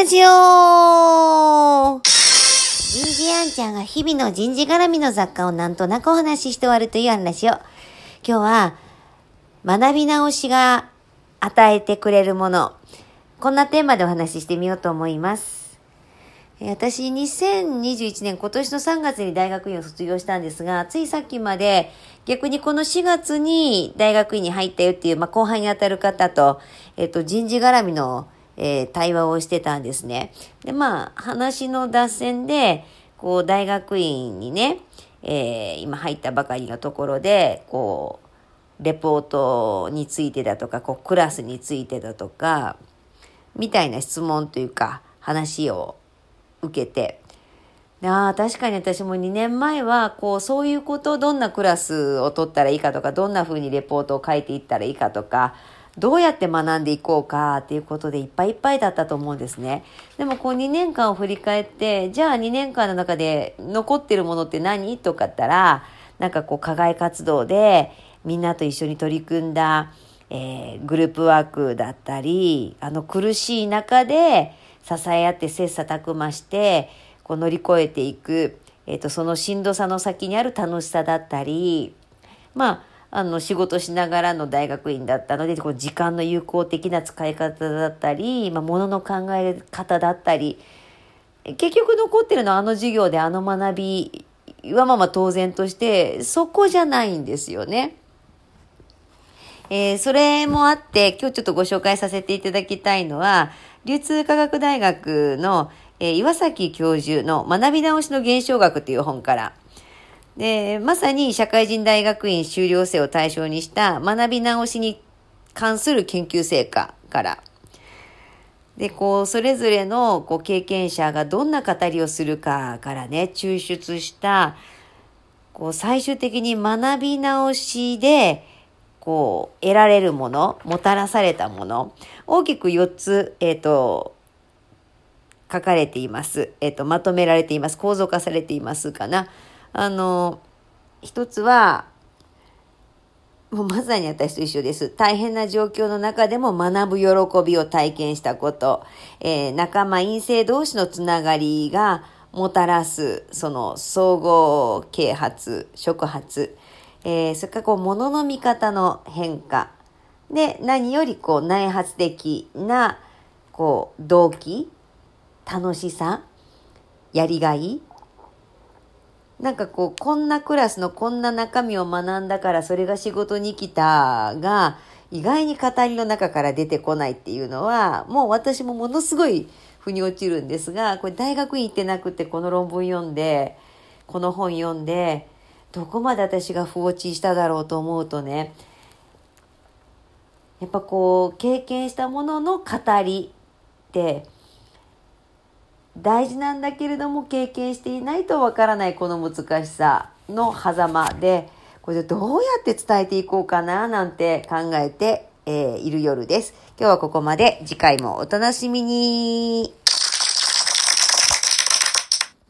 ラジオ人事あんちゃんが日々の人事絡みの雑貨をなんとなくお話しして終わるという話を。今日は、学び直しが与えてくれるもの。こんなテーマでお話ししてみようと思います。私、2021年今年の3月に大学院を卒業したんですが、ついさっきまで逆にこの4月に大学院に入ったよっていう、まあ、後輩にあたる方と、えっ、と、人事絡みの、えー対話をしてたんですね。で、まあ、話の脱線で、こう、大学院にね、えー今入ったばかりのところで、こう、レポートについてだとか、こう、クラスについてだとか、みたいな質問というか、話を受けて、ああ、確かに私も2年前は、こう、そういうことをどんなクラスを取ったらいいかとか、どんな風にレポートを書いていったらいいかとか、どうやって学んでいこうかっていうことでいっぱいいっぱいだったと思うんですね。でもこう2年間を振り返って、じゃあ2年間の中で残ってるものって何とかったら、なんかこう課外活動でみんなと一緒に取り組んだ、えーグループワークだったり、あの苦しい中で支え合って切磋琢磨して、こう乗り越えていく、えっ、と、そのしんどさの先にある楽しさだったり、まあ、あの、仕事しながらの大学院だったので、こう時間の有効的な使い方だったり、まあ、物の考え方だったり、結局残ってるのはあの授業であの学びはまあまあ当然として、そこじゃないんですよね。えーそれもあって、今日ちょっとご紹介させていただきたいのは、流通科学大学の、えー岩崎教授の学び直しの現象学という本から、で、まさに社会人大学院修了生を対象にした学び直しに関する研究成果から、で、こう、それぞれのこう経験者がどんな語りをするかからね、抽出した、こう、最終的に学び直しで、こう、得られるもの、もたらされたもの、大きく4つ、えっ、と、書かれています。えっ、と、まとめられています。構造化されていますかな。あの、一つは、もうまさに私と一緒です。大変な状況の中でも学ぶ喜びを体験したこと、えー仲間陰性同士のつながりがもたらす、その総合啓発、触発、えーそれからこう物の見方の変化、で、何よりこう内発的な、こう動機、楽しさ、やりがい、なんかこう、こんなクラスのこんな中身を学んだからそれが仕事に来たが、意外に語りの中から出てこないっていうのは、もう私もものすごい腑に落ちるんですが、これ大学院行ってなくてこの論文読んで、この本読んで、どこまで私が放置しただろうと思うとね、やっぱこう、経験したものの語りって、大事なんだけれども経験していないとわからないこの難しさの狭間でこれでどうやって伝えていこうかななんて考えて、えーいる夜です。今日はここまで次回もお楽しみに。